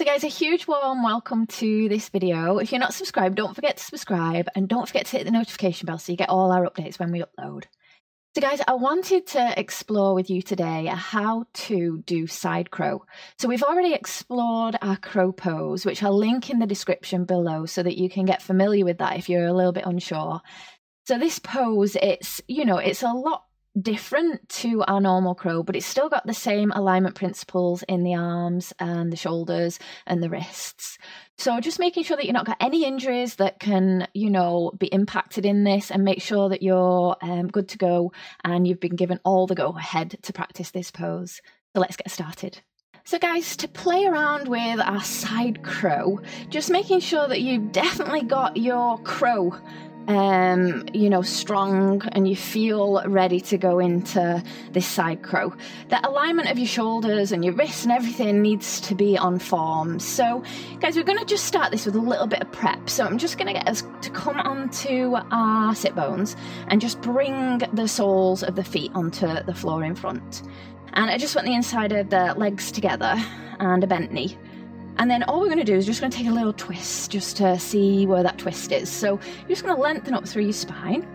So guys, a huge warm welcome to this video. If you're not subscribed, don't forget to subscribe and don't forget to hit the notification bell so you get all our updates when we upload. So guys, I wanted to explore with you today how to do side crow. So we've already explored our crow pose, which I'll link in the description below so that you can get familiar with that if you're a little bit unsure. So this pose, it's, you know, it's a lot different to our normal crow, but it's still got the same alignment principles in the arms and the shoulders and the wrists. So just making sure that you're not got any injuries that can, you know, be impacted in this and make sure that you're um, good to go and you've been given all the go ahead to practice this pose. So let's get started. So, guys, to play around with our side crow, just making sure that you've definitely got your crow um, you know, strong and you feel ready to go into this side crow. The alignment of your shoulders and your wrists and everything needs to be on form. So, guys, we're going to just start this with a little bit of prep. So, I'm just going to get us to come onto our sit bones and just bring the soles of the feet onto the floor in front. And I just want the inside of the legs together and a bent knee. And then all we're going to do is just going to take a little twist just to see where that twist is. So you're just going to lengthen up through your spine.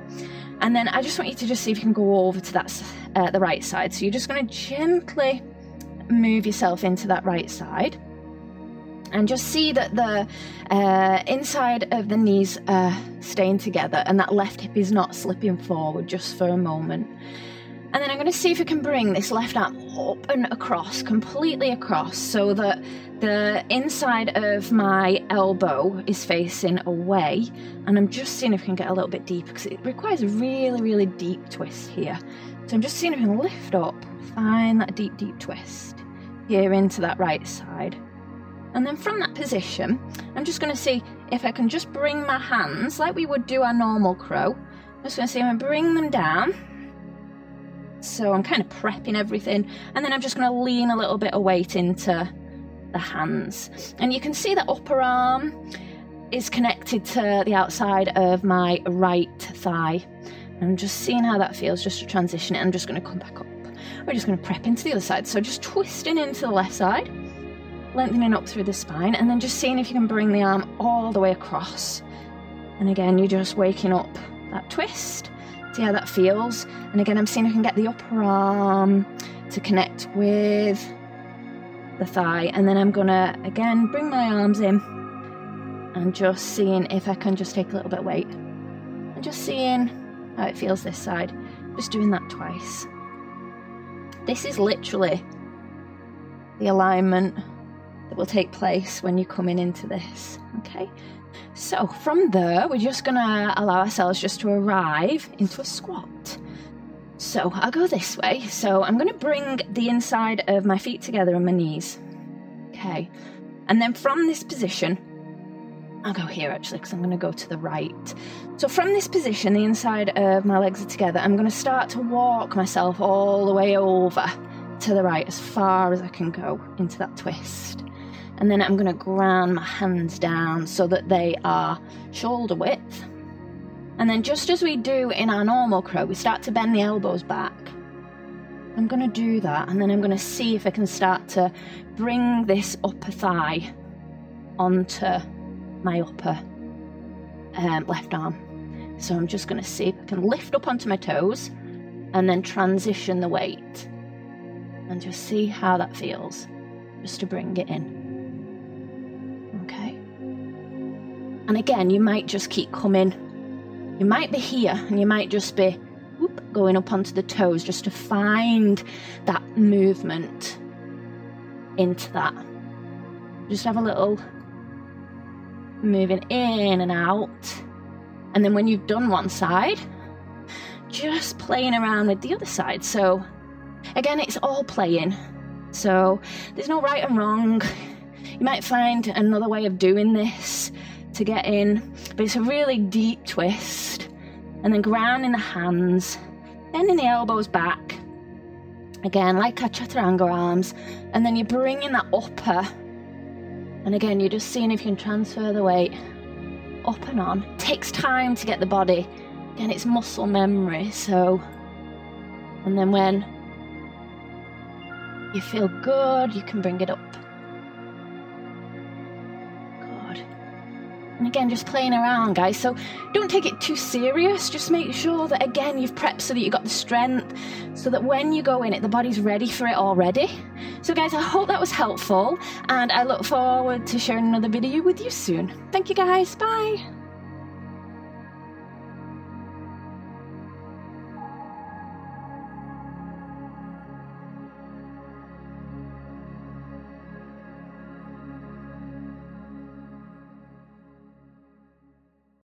And then I just want you to just see if you can go over to that uh, the right side. So you're just going to gently move yourself into that right side. And just see that the uh, inside of the knees are staying together and that left hip is not slipping forward just for a moment. And then I'm going to see if I can bring this left arm up and across, completely across, so that the inside of my elbow is facing away. And I'm just seeing if I can get a little bit deeper because it requires a really, really deep twist here. So I'm just seeing if I can lift up, find that deep, deep twist here into that right side. And then from that position, I'm just going to see if I can just bring my hands like we would do our normal crow. I'm just going to see if I bring them down so I'm kind of prepping everything. And then I'm just going to lean a little bit of weight into the hands. And you can see the upper arm is connected to the outside of my right thigh. I'm just seeing how that feels, just to transition it. I'm just going to come back up. We're just going to prep into the other side. So just twisting into the left side, lengthening up through the spine, and then just seeing if you can bring the arm all the way across. And again, you're just waking up that twist See how that feels. And again, I'm seeing I can get the upper arm to connect with the thigh. And then I'm gonna, again, bring my arms in and just seeing if I can just take a little bit of weight. And just seeing how it feels this side. Just doing that twice. This is literally the alignment that will take place when you're coming into this. Okay, so from there, we're just gonna allow ourselves just to arrive into a squat. So I'll go this way. So I'm gonna bring the inside of my feet together on my knees. Okay, and then from this position, I'll go here actually because I'm going to go to the right. So, from this position, the inside of my legs are together. I'm going to start to walk myself all the way over to the right as far as I can go into that twist and then I'm going to ground my hands down so that they are shoulder width. And then, just as we do in our normal crow, we start to bend the elbows back. I'm going to do that, and then I'm going to see if I can start to bring this upper thigh onto my upper um, left arm. So I'm just going to see if I can lift up onto my toes and then transition the weight and just see how that feels, just to bring it in. And again, you might just keep coming. You might be here and you might just be whoop, going up onto the toes just to find that movement into that. Just have a little moving in and out. And then when you've done one side, just playing around with the other side. So, again, it's all playing. So, there's no right and wrong. You might find another way of doing this to get in, but it's a really deep twist. And then grounding the hands, bending the elbows back. Again, like our chaturanga arms. And then you're bringing that upper. And again, you're just seeing if you can transfer the weight up and on. It takes time to get the body. Again, it's muscle memory. So, and then when you feel good, you can bring it up. And again, just playing around, guys. So don't take it too serious. Just make sure that, again, you've prepped so that you've got the strength, so that when you go in it, the body's ready for it already. So, guys, I hope that was helpful, and I look forward to sharing another video with you soon. Thank you, guys. Bye.